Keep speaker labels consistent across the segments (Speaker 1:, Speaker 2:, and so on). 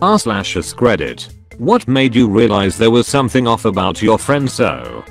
Speaker 1: R slash credit. What made you realize there was something off about your friend so?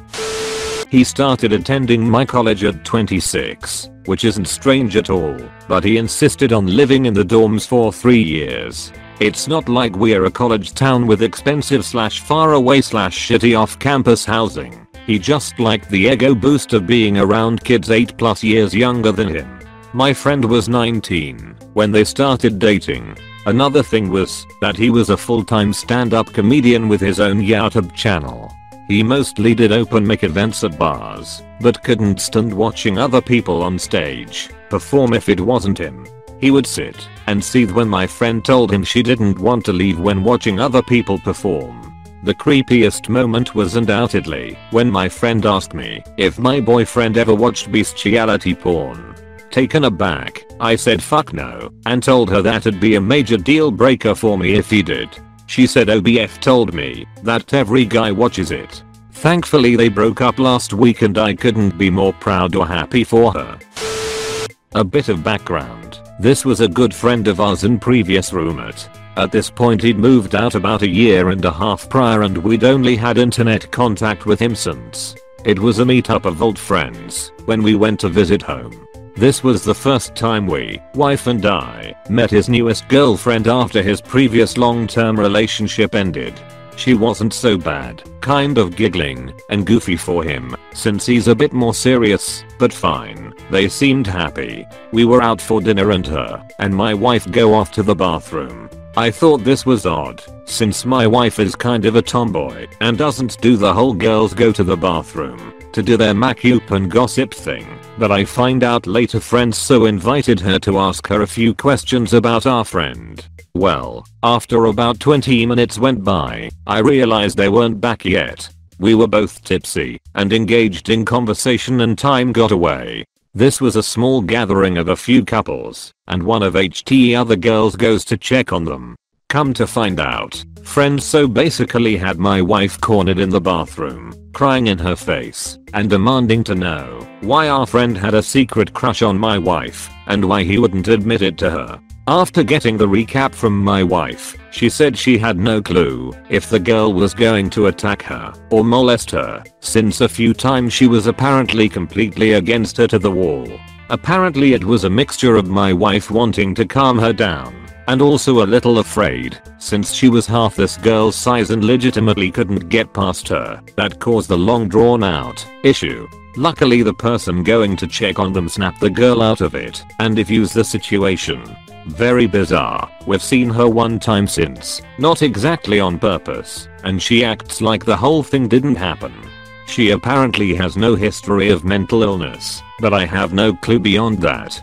Speaker 1: He started attending my college at 26, which isn't strange at all, but he insisted on living in the dorms for 3 years. It's not like we're a college town with expensive slash far away slash shitty off campus housing. He just liked the ego boost of being around kids 8 plus years younger than him. My friend was 19 when they started dating. Another thing was that he was a full-time stand-up comedian with his own YouTube channel. He mostly did open mic events at bars, but couldn't stand watching other people on stage perform if it wasn't him. He would sit and seethe when my friend told him she didn't want to leave when watching other people perform. The creepiest moment was undoubtedly when my friend asked me if my boyfriend ever watched bestiality porn. Taken aback, I said fuck no, and told her that'd be a major deal breaker for me if he did. She said OBF told me that every guy watches it. Thankfully they broke up last week and I couldn't be more proud or happy for her. A bit of background. This was a good friend of ours and previous roommate. At this point he'd moved out about a year and a half prior and we'd only had internet contact with him since. It was a meetup of old friends when we went to visit home. This was the first time we, wife and I, met his newest girlfriend after his previous long-term relationship ended. She wasn't so bad, kind of giggling and goofy for him, since he's a bit more serious, but fine. They seemed happy. We were out for dinner and her and my wife go off to the bathroom. I thought this was odd, since my wife is kind of a tomboy and doesn't do the whole girls go to the bathroom to do their macup and gossip thing, but I find out later friends so invited her to ask her a few questions about our friend. Well, after about 20 minutes went by, I realized they weren't back yet. We were both tipsy and engaged in conversation and time got away. This was a small gathering of a few couples, and one of HT other girls goes to check on them. Come to find out, friend so basically had my wife cornered in the bathroom, crying in her face, and demanding to know why our friend had a secret crush on my wife, and why he wouldn't admit it to her. After getting the recap from my wife, she said she had no clue if the girl was going to attack her or molest her, since a few times she was apparently completely against her to the wall. Apparently it was a mixture of my wife wanting to calm her down and also a little afraid, since she was half this girl's size and legitimately couldn't get past her. That caused the long drawn out issue. Luckily the person going to check on them snapped the girl out of it and defused the situation. Very bizarre, we've seen her one time since, not exactly on purpose, and she acts like the whole thing didn't happen. She apparently has no history of mental illness, but I have no clue beyond that.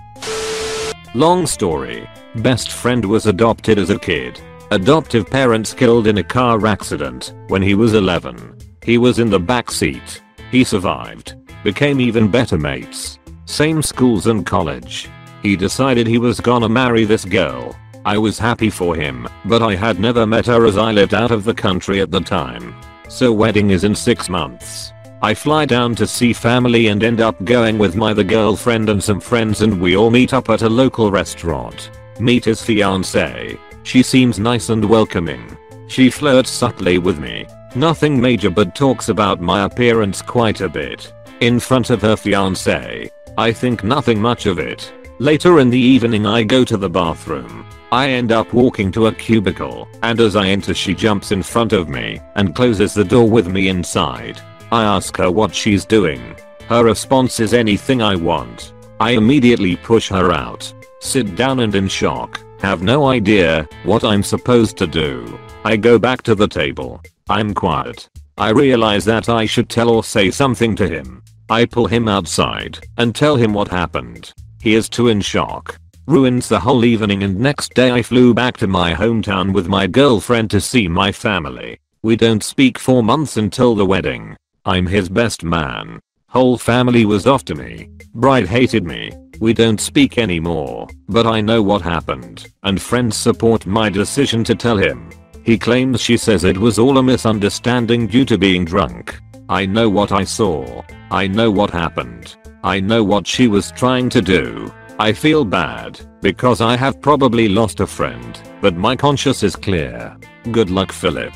Speaker 1: Long story, Best friend was adopted as a kid. Adoptive parents killed in a car accident when he was 11. He was in the back seat. He survived. Became even better mates. Same schools and college. He decided he was gonna marry this girl. I was happy for him, but I had never met her as I lived out of the country at the time. So wedding is in 6 months. I fly down to see family and end up going with my the girlfriend and some friends and we all meet up at a local restaurant. Meet his fiance. She seems nice and welcoming. She flirts subtly with me. Nothing major but talks about my appearance quite a bit. In front of her fiance. I think nothing much of it. Later in the evening I go to the bathroom. I end up walking to a cubicle, and as I enter she jumps in front of me and closes the door with me inside. I ask her what she's doing. Her response is anything I want. I immediately push her out. Sit down and in shock, have no idea what I'm supposed to do. I go back to the table. I'm quiet. I realize that I should tell or say something to him. I pull him outside and tell him what happened. He is too in shock. Ruins the whole evening and next day I flew back to my hometown with my girlfriend to see my family. We don't speak for months until the wedding. I'm his best man. Whole family was to me. Bride hated me. We don't speak anymore, but I know what happened, and friends support my decision to tell him. He claims she says it was all a misunderstanding due to being drunk. I know what I saw. I know what happened. I know what she was trying to do. I feel bad because I have probably lost a friend, but my conscience is clear. Good luck Philip.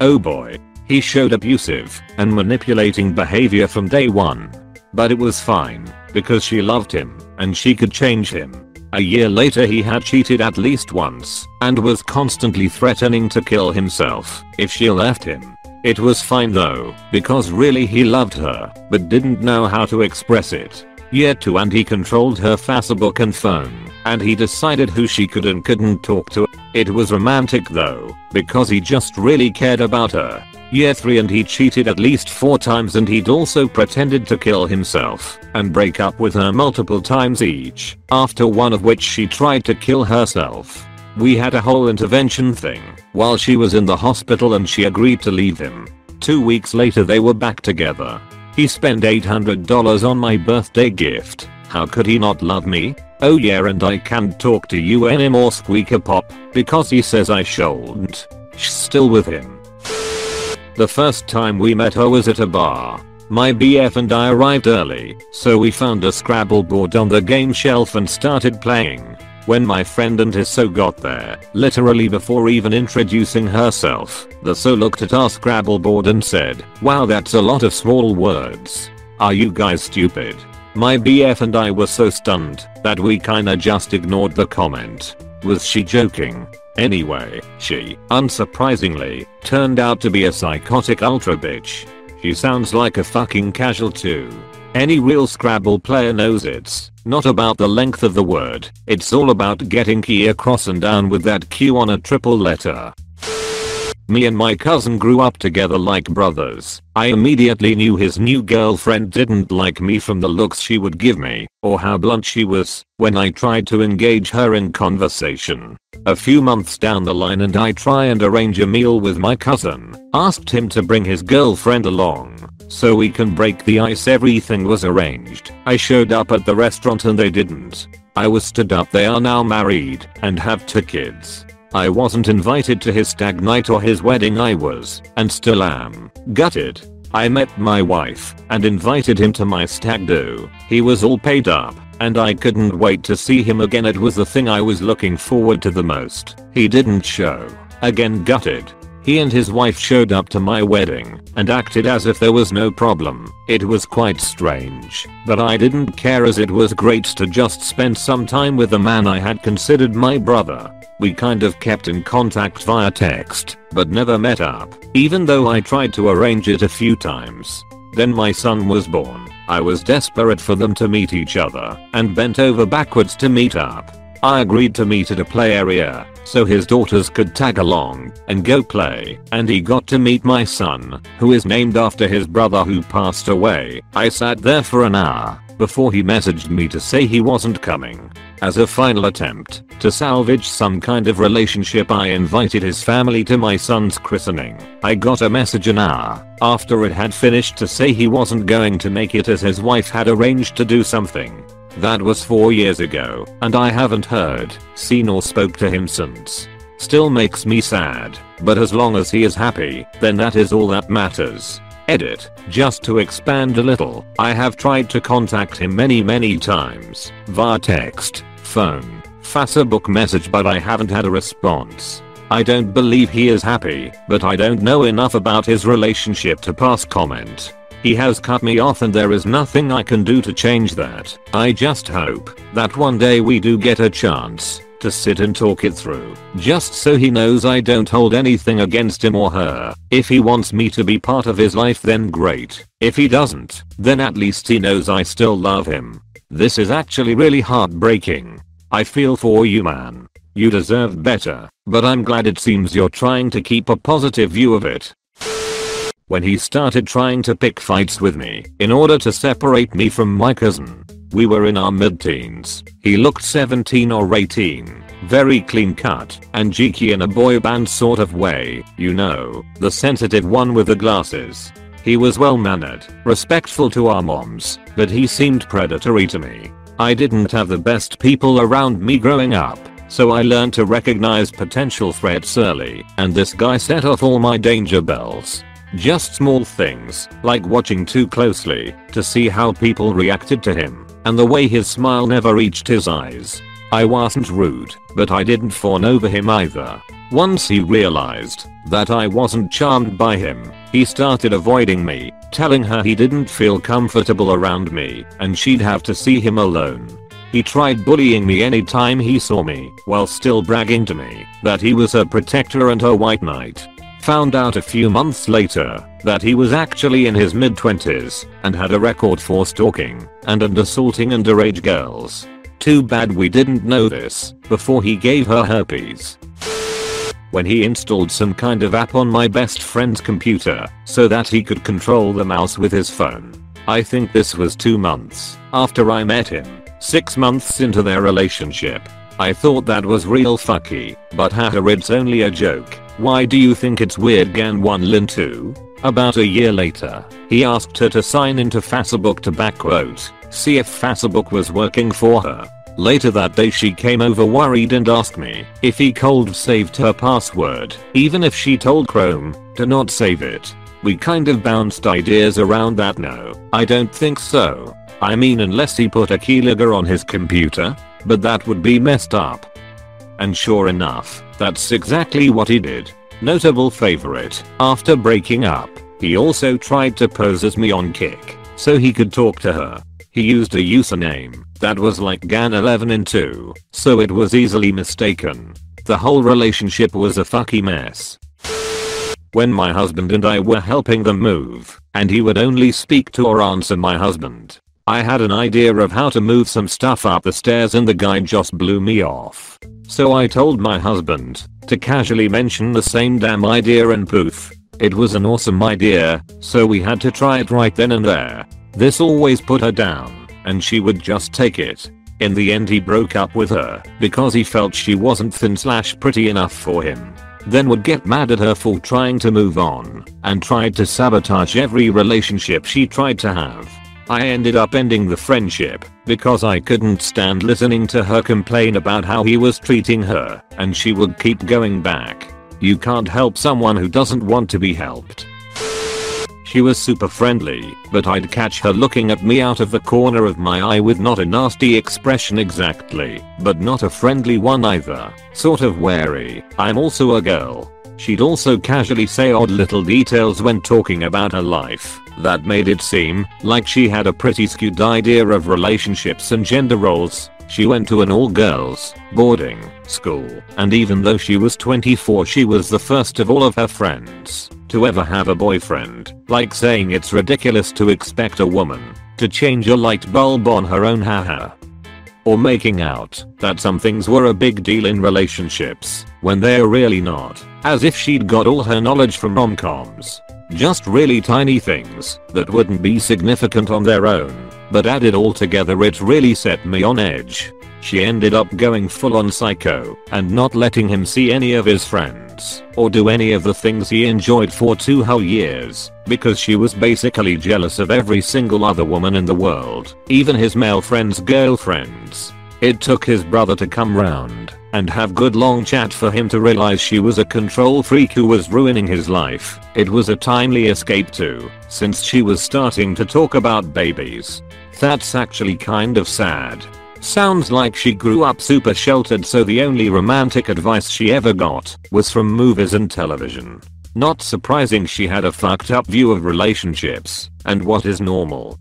Speaker 1: Oh boy. He showed abusive and manipulating behavior from day one. But it was fine because she loved him and she could change him. A year later he had cheated at least once and was constantly threatening to kill himself if she left him. It was fine though, because really he loved her, but didn't know how to express it. Year 2 and he controlled her Facebook and phone, and he decided who she could and couldn't talk to. It was romantic though, because he just really cared about her. Year 3 and he cheated at least 4 times and he'd also pretended to kill himself and break up with her multiple times each, after one of which she tried to kill herself. We had a whole intervention thing while she was in the hospital and she agreed to leave him. Two weeks later they were back together. He spent $800 on my birthday gift. How could he not love me? Oh yeah and I can't talk to you anymore squeaker pop because he says I shouldn't. Still with him. The first time we met her was at a bar. My BF and I arrived early, so we found a Scrabble board on the game shelf and started playing. When my friend and his so got there, literally before even introducing herself, the so looked at our Scrabble board and said, wow that's a lot of small words. Are you guys stupid? My BF and I were so stunned that we kinda just ignored the comment. Was she joking? Anyway, she, unsurprisingly, turned out to be a psychotic ultra bitch. She sounds like a fucking casual too. Any real Scrabble player knows it's not about the length of the word, it's all about getting key across and down with that Q on a triple letter. Me and my cousin grew up together like brothers. I immediately knew his new girlfriend didn't like me from the looks she would give me, or how blunt she was, when I tried to engage her in conversation. A few months down the line and I try and arrange a meal with my cousin, asked him to bring his girlfriend along. So we can break the ice everything was arranged. I showed up at the restaurant and they didn't. I was stood up they are now married and have two kids. I wasn't invited to his stag night or his wedding I was, and still am, gutted. I met my wife and invited him to my stag do. He was all paid up and I couldn't wait to see him again it was the thing I was looking forward to the most. He didn't show. Again gutted. He and his wife showed up to my wedding and acted as if there was no problem. It was quite strange, but I didn't care as it was great to just spend some time with the man I had considered my brother. We kind of kept in contact via text, but never met up, even though I tried to arrange it a few times. Then my son was born. I was desperate for them to meet each other and bent over backwards to meet up. I agreed to meet at a play area so his daughters could tag along and go play and he got to meet my son who is named after his brother who passed away. I sat there for an hour before he messaged me to say he wasn't coming. As a final attempt to salvage some kind of relationship I invited his family to my son's christening. I got a message an hour after it had finished to say he wasn't going to make it as his wife had arranged to do something. That was 4 years ago and I haven't heard, seen or spoke to him since. Still makes me sad, but as long as he is happy, then that is all that matters. Edit. Just to expand a little, I have tried to contact him many many times, via text, phone, Facebook message but I haven't had a response. I don't believe he is happy, but I don't know enough about his relationship to pass comment. He has cut me off and there is nothing I can do to change that. I just hope that one day we do get a chance to sit and talk it through, just so he knows I don't hold anything against him or her. If he wants me to be part of his life then great. If he doesn't, then at least he knows I still love him. This is actually really heartbreaking. I feel for you man. You deserve better, but I'm glad it seems you're trying to keep a positive view of it. When he started trying to pick fights with me in order to separate me from my cousin, we were in our mid-teens. He looked 17 or 18. Very clean cut and geeky in a boy band sort of way, you know, the sensitive one with the glasses. He was well mannered, respectful to our moms, but he seemed predatory to me. I didn't have the best people around me growing up, so I learned to recognize potential threats early, and this guy set off all my danger bells. Just small things, like watching too closely to see how people reacted to him and the way his smile never reached his eyes. I wasn't rude, but I didn't fawn over him either. Once he realized that I wasn't charmed by him, he started avoiding me, telling her he didn't feel comfortable around me and she'd have to see him alone. He tried bullying me anytime he saw me, while still bragging to me that he was her protector and her white knight. Found out a few months later that he was actually in his mid 20s and had a record for stalking and, and assaulting underage girls. Too bad we didn't know this before he gave her herpes. When he installed some kind of app on my best friend's computer so that he could control the mouse with his phone. I think this was 2 months after I met him, 6 months into their relationship. I thought that was real fucky, but haha it's only a joke. Why do you think it's weird Gan 1 Lin 2? About a year later, he asked her to sign into Facebook to backquote, see if Facebook was working for her. Later that day she came over worried and asked me if he cold saved her password, even if she told Chrome to not save it. We kind of bounced ideas around that no, I don't think so. I mean unless he put a keylogger on his computer, but that would be messed up. And sure enough, that's exactly what he did. Notable favorite, after breaking up, he also tried to pose as me on Kik, so he could talk to her. He used a username that was like Gan11 in 2, so it was easily mistaken. The whole relationship was a fucky mess. When my husband and I were helping them move, and he would only speak to or answer my husband, I had an idea of how to move some stuff up the stairs and the guy just blew me off. So I told my husband to casually mention the same damn idea and poof. It was an awesome idea, so we had to try it right then and there. This always put her down, and she would just take it. In the end he broke up with her because he felt she wasn't thin slash pretty enough for him. Then would get mad at her for trying to move on and tried to sabotage every relationship she tried to have. I ended up ending the friendship because I couldn't stand listening to her complain about how he was treating her and she would keep going back. You can't help someone who doesn't want to be helped. She was super friendly, but I'd catch her looking at me out of the corner of my eye with not a nasty expression exactly, but not a friendly one either. Sort of wary. I'm also a girl. She'd also casually say odd little details when talking about her life that made it seem like she had a pretty skewed idea of relationships and gender roles. She went to an all girls boarding school and even though she was 24 she was the first of all of her friends to ever have a boyfriend, like saying it's ridiculous to expect a woman to change a light bulb on her own haha or making out that some things were a big deal in relationships when they're really not, as if she'd got all her knowledge from romcoms. Just really tiny things that wouldn't be significant on their own, but added all together it really set me on edge. She ended up going full on psycho and not letting him see any of his friends or do any of the things he enjoyed for two whole years because she was basically jealous of every single other woman in the world, even his male friends' girlfriends. It took his brother to come round and have good long chat for him to realize she was a control freak who was ruining his life. It was a timely escape too, since she was starting to talk about babies. That's actually kind of sad. Sounds like she grew up super sheltered so the only romantic advice she ever got was from movies and television. Not surprising she had a fucked up view of relationships and what is normal.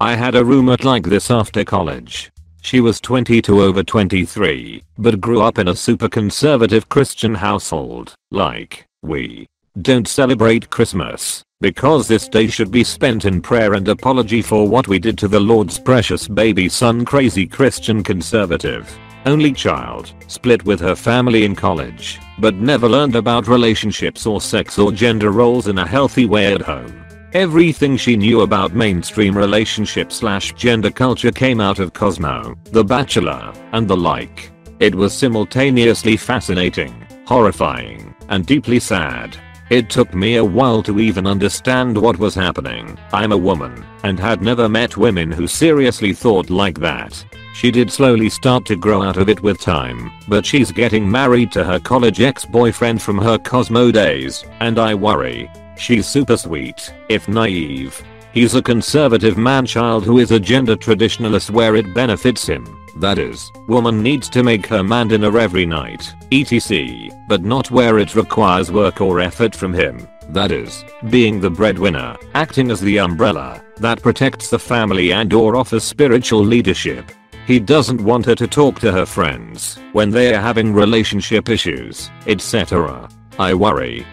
Speaker 1: I had a roommate like this after college. She was 22 over 23, but grew up in a super conservative Christian household. Like, we don't celebrate Christmas because this day should be spent in prayer and apology for what we did to the Lord's precious baby son crazy Christian conservative. Only child, split with her family in college, but never learned about relationships or sex or gender roles in a healthy way at home. Everything she knew about mainstream relationship slash gender culture came out of Cosmo, The Bachelor, and the like. It was simultaneously fascinating, horrifying, and deeply sad. It took me a while to even understand what was happening. I'm a woman, and had never met women who seriously thought like that. She did slowly start to grow out of it with time, but she's getting married to her college ex-boyfriend from her Cosmo days, and I worry. She's super sweet, if naive. He's a conservative man-child who is a gender traditionalist where it benefits him. That is, woman needs to make her man dinner every night, etc, but not where it requires work or effort from him. That is, being the breadwinner, acting as the umbrella that protects the family and or offers spiritual leadership. He doesn't want her to talk to her friends when they are having relationship issues, etc. I worry.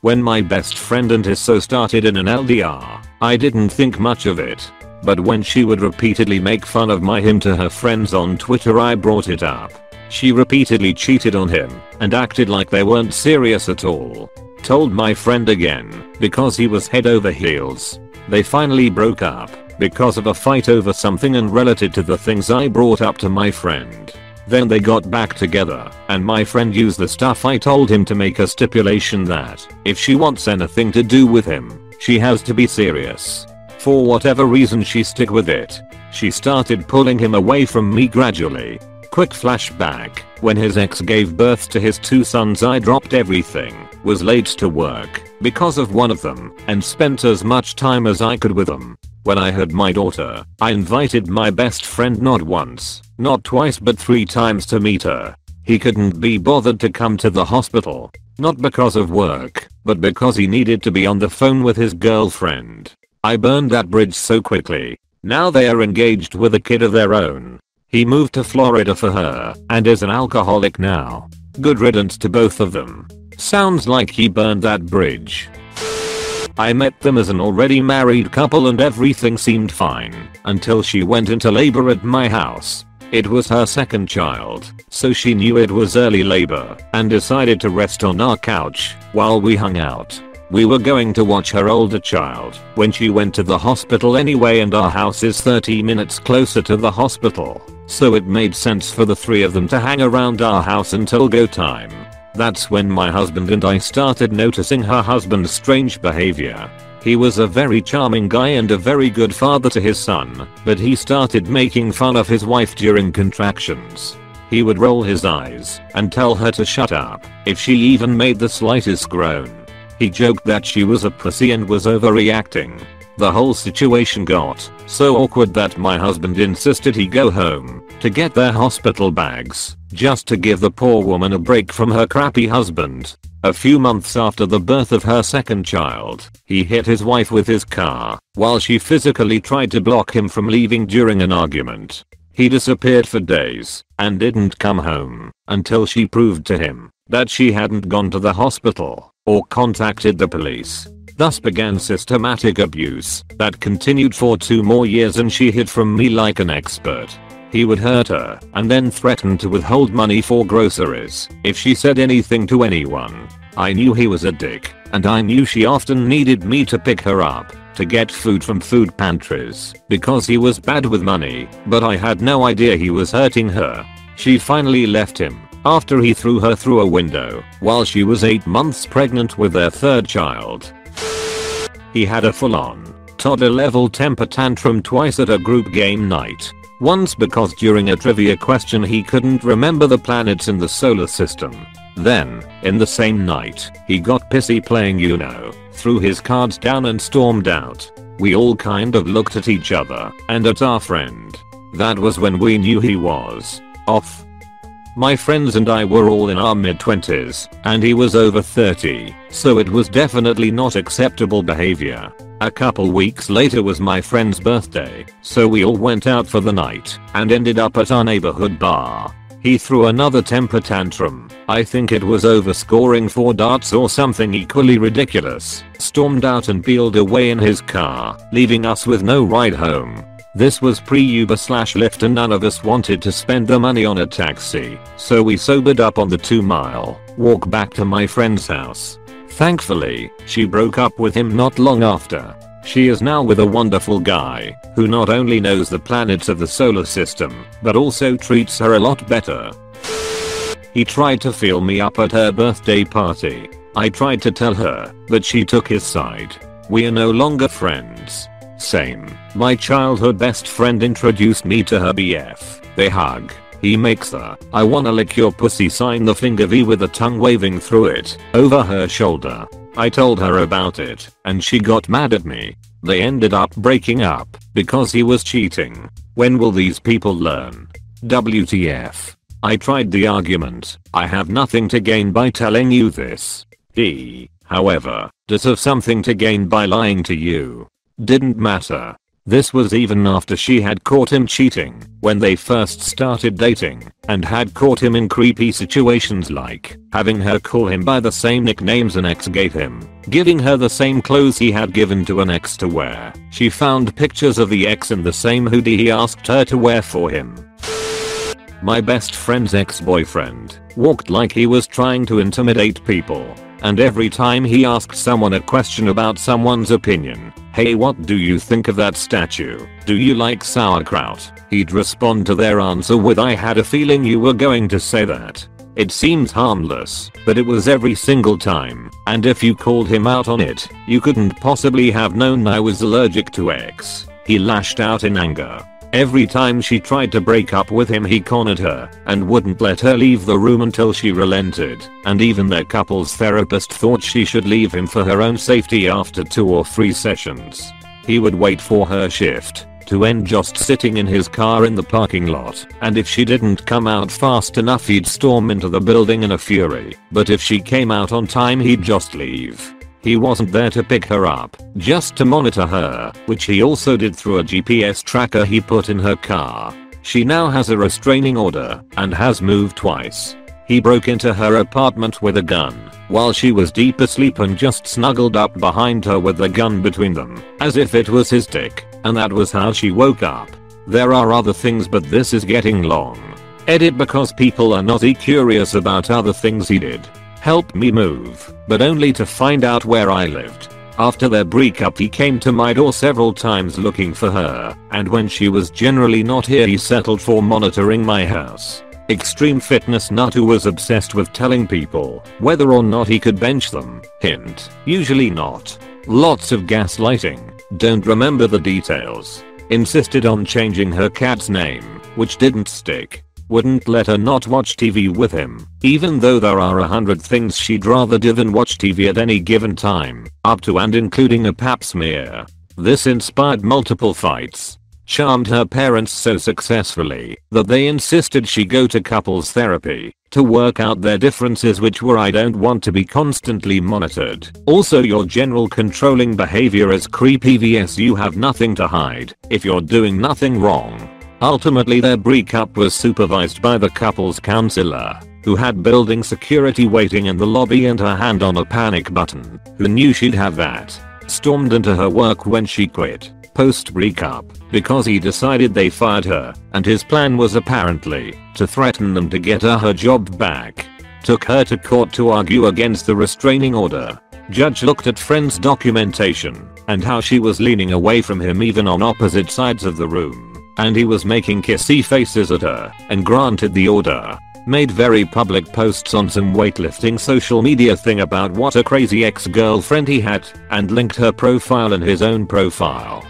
Speaker 1: When my best friend and his so started in an LDR, I didn't think much of it. But when she would repeatedly make fun of my him to her friends on Twitter I brought it up. She repeatedly cheated on him and acted like they weren't serious at all. Told my friend again because he was head over heels. They finally broke up because of a fight over something unrelated to the things I brought up to my friend. Then they got back together, and my friend used the stuff I told him to make a stipulation that, if she wants anything to do with him, she has to be serious. For whatever reason she stick with it. She started pulling him away from me gradually. Quick flashback, when his ex gave birth to his two sons I dropped everything, was late to work, because of one of them, and spent as much time as I could with them. When I had my daughter, I invited my best friend not once, not twice but three times to meet her. He couldn't be bothered to come to the hospital. Not because of work, but because he needed to be on the phone with his girlfriend. I burned that bridge so quickly. Now they are engaged with a kid of their own. He moved to Florida for her and is an alcoholic now. Good riddance to both of them. Sounds like he burned that bridge. I met them as an already married couple and everything seemed fine until she went into labor at my house. It was her second child, so she knew it was early labor and decided to rest on our couch while we hung out. We were going to watch her older child when she went to the hospital anyway and our house is 30 minutes closer to the hospital, so it made sense for the three of them to hang around our house until go time. That's when my husband and I started noticing her husband's strange behavior. He was a very charming guy and a very good father to his son, but he started making fun of his wife during contractions. He would roll his eyes and tell her to shut up if she even made the slightest groan. He joked that she was a pussy and was overreacting. The whole situation got so awkward that my husband insisted he go home to get their hospital bags just to give the poor woman a break from her crappy husband. A few months after the birth of her second child, he hit his wife with his car while she physically tried to block him from leaving during an argument. He disappeared for days and didn't come home until she proved to him that she hadn't gone to the hospital or contacted the police. Thus began systematic abuse that continued for two more years and she hid from me like an expert. He would hurt her and then threaten to withhold money for groceries if she said anything to anyone. I knew he was a dick and I knew she often needed me to pick her up to get food from food pantries because he was bad with money, but I had no idea he was hurting her. She finally left him after he threw her through a window while she was 8 months pregnant with their third child. He had a full on toddler level temper tantrum twice at a group game night once because during a trivia question he couldn't remember the planets in the solar system. Then, in the same night, he got pissy playing Uno, threw his cards down and stormed out. We all kind of looked at each other and at our friend. That was when we knew he was off. My friends and I were all in our mid 20s and he was over 30, so it was definitely not acceptable behavior. A couple weeks later was my friend's birthday, so we all went out for the night and ended up at our neighborhood bar. He threw another temper tantrum, I think it was over scoring 4 darts or something equally ridiculous, stormed out and peeled away in his car, leaving us with no ride home. This was pre-Uber slash Lyft and none of us wanted to spend the money on a taxi, so we sobered up on the 2 mile walk back to my friend's house. Thankfully, she broke up with him not long after. She is now with a wonderful guy, who not only knows the planets of the solar system, but also treats her a lot better. He tried to feel me up at her birthday party. I tried to tell her, but she took his side. We are no longer friends. Same. My childhood best friend introduced me to her BF. They hug. He makes the I wanna lick your pussy sign the finger V with the tongue waving through it over her shoulder. I told her about it and she got mad at me. They ended up breaking up because he was cheating. When will these people learn? WTF. I tried the argument. I have nothing to gain by telling you this. D, however, does have something to gain by lying to you. Didn't matter. This was even after she had caught him cheating when they first started dating and had caught him in creepy situations like having her call him by the same nicknames an ex gave him, giving her the same clothes he had given to an ex to wear. She found pictures of the ex in the same hoodie he asked her to wear for him. My best friend's ex-boyfriend walked like he was trying to intimidate people and every time he asked someone a question about someone's opinion, hey what do you think of that statue? Do you like sauerkraut? He'd respond to their answer with I had a feeling you were going to say that. It seemed harmless, but it was every single time, and if you called him out on it, you couldn't possibly have known I was allergic to X. He lashed out in anger, Every time she tried to break up with him he cornered her and wouldn't let her leave the room until she relented and even their couple's therapist thought she should leave him for her own safety after two or three sessions. He would wait for her shift to end just sitting in his car in the parking lot and if she didn't come out fast enough he'd storm into the building in a fury but if she came out on time he'd just leave. He wasn't there to pick her up, just to monitor her, which he also did through a GPS tracker he put in her car. She now has a restraining order and has moved twice. He broke into her apartment with a gun while she was deep asleep and just snuggled up behind her with the gun between them, as if it was his dick, and that was how she woke up. There are other things but this is getting long. Edit because people are not curious about other things he did. Help me move, but only to find out where I lived. After their breakup he came to my door several times looking for her, and when she was generally not here he settled for monitoring my house. Extreme fitness nut who was obsessed with telling people whether or not he could bench them. Hint, usually not. Lots of gaslighting. Don't remember the details. Insisted on changing her cat's name, which didn't stick wouldn't let her not watch TV with him, even though there are a hundred things she'd rather do than watch TV at any given time, up to and including a pap smear. This inspired multiple fights. Charmed her parents so successfully that they insisted she go to couples therapy to work out their differences which were I don't want to be constantly monitored. Also your general controlling behavior is creepy vs you have nothing to hide if you're doing nothing wrong. Ultimately their breakup was supervised by the couple's counselor, who had building security waiting in the lobby and her hand on a panic button, who knew she'd have that, stormed into her work when she quit, post breakup, because he decided they fired her, and his plan was apparently, to threaten them to get her her job back. Took her to court to argue against the restraining order. Judge looked at friend's documentation, and how she was leaning away from him even on opposite sides of the room and he was making kissy faces at her and granted the order. Made very public posts on some weightlifting social media thing about what a crazy ex-girlfriend he had and linked her profile in his own profile.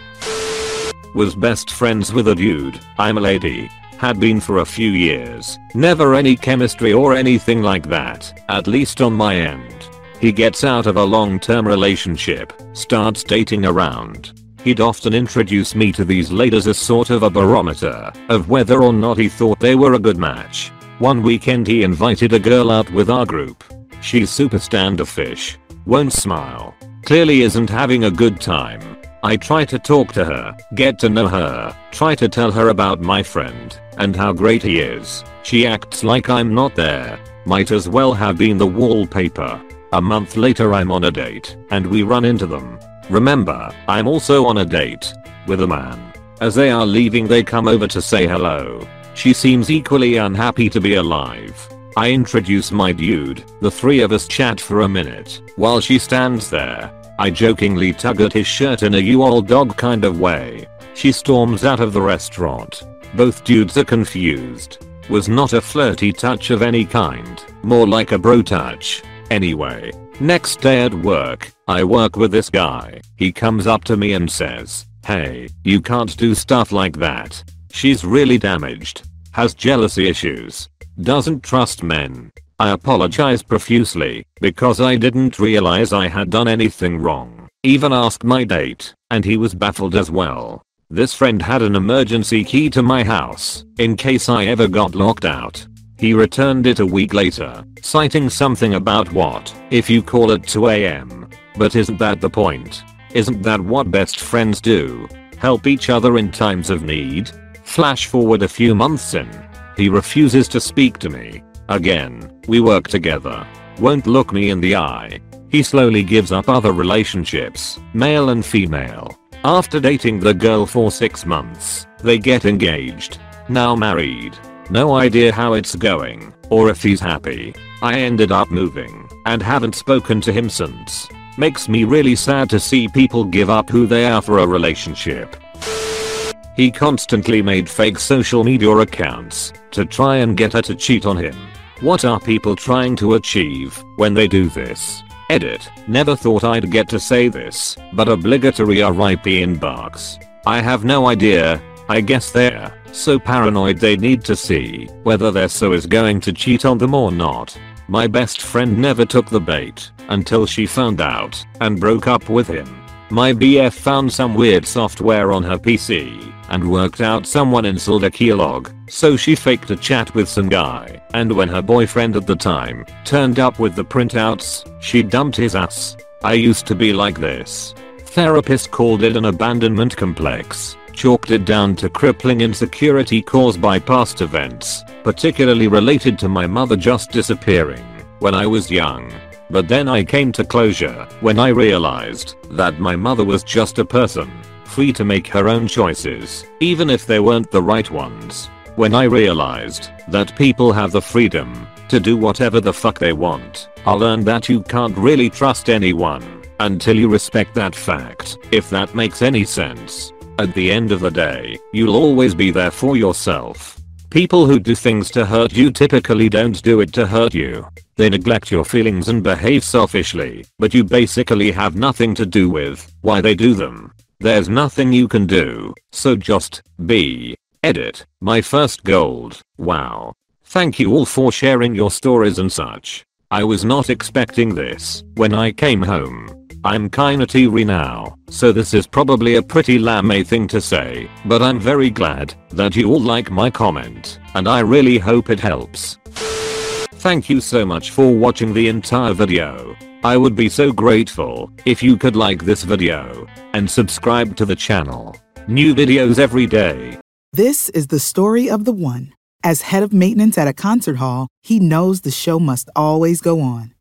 Speaker 1: Was best friends with a dude, I'm a lady. Had been for a few years. Never any chemistry or anything like that, at least on my end. He gets out of a long-term relationship, starts dating around, He'd often introduce me to these ladies as sort of a barometer of whether or not he thought they were a good match. One weekend he invited a girl out with our group. She's super standoffish, won't smile, clearly isn't having a good time, I try to talk to her, get to know her, try to tell her about my friend and how great he is. She acts like I'm not there. Might as well have been the wallpaper. A month later I'm on a date and we run into them. Remember, I'm also on a date with a man. As they are leaving they come over to say hello. She seems equally unhappy to be alive. I introduce my dude, the three of us chat for a minute, while she stands there. I jokingly tug at his shirt in a you old dog kind of way. She storms out of the restaurant. Both dudes are confused. Was not a flirty touch of any kind, more like a bro touch. Anyway, next day at work, I work with this guy. He comes up to me and says, hey, you can't do stuff like that. She's really damaged. Has jealousy issues. Doesn't trust men. I apologize profusely because I didn't realize I had done anything wrong. Even asked my date and he was baffled as well. This friend had an emergency key to my house in case I ever got locked out. He returned it a week later, citing something about what if you call at 2am. But isn't that the point? Isn't that what best friends do? Help each other in times of need? Flash forward a few months in. He refuses to speak to me Again, we work together. Won't look me in the eye. He slowly gives up other relationships, male and female. After dating the girl for 6 months, they get engaged. Now married. No idea how it's going, or if he's happy. I ended up moving, and haven't spoken to him since. Makes me really sad to see people give up who they are for a relationship. He constantly made fake social media accounts to try and get her to cheat on him. What are people trying to achieve when they do this? Edit. Never thought I'd get to say this, but obligatory RIP inbox. I have no idea. I guess they're so paranoid they need to see whether their so is going to cheat on them or not. My best friend never took the bait until she found out and broke up with him. My BF found some weird software on her PC and worked out someone installed a keylog, so she faked a chat with some guy, and when her boyfriend at the time turned up with the printouts, she dumped his ass. I used to be like this. Therapist called it an abandonment complex, chalked it down to crippling insecurity caused by past events, particularly related to my mother just disappearing when I was young. But then I came to closure when I realized that my mother was just a person, free to make her own choices, even if they weren't the right ones. When I realized that people have the freedom to do whatever the fuck they want, I learned that you can't really trust anyone until you respect that fact, if that makes any sense. At the end of the day, you'll always be there for yourself. People who do things to hurt you typically don't do it to hurt you. They neglect your feelings and behave selfishly, but you basically have nothing to do with why they do them. There's nothing you can do, so just be. Edit. My first gold. Wow. Thank you all for sharing your stories and such. I was not expecting this when I came home. I'm kinda teary now, so this is probably a pretty lame thing to say, but I'm very glad that you all like my comment, and I really hope it helps. Thank you so much for watching the entire video. I would be so grateful if you could like this video and subscribe to the channel. New videos every day.
Speaker 2: This is the story of the one. As head of maintenance at a concert hall, he knows the show must always go on.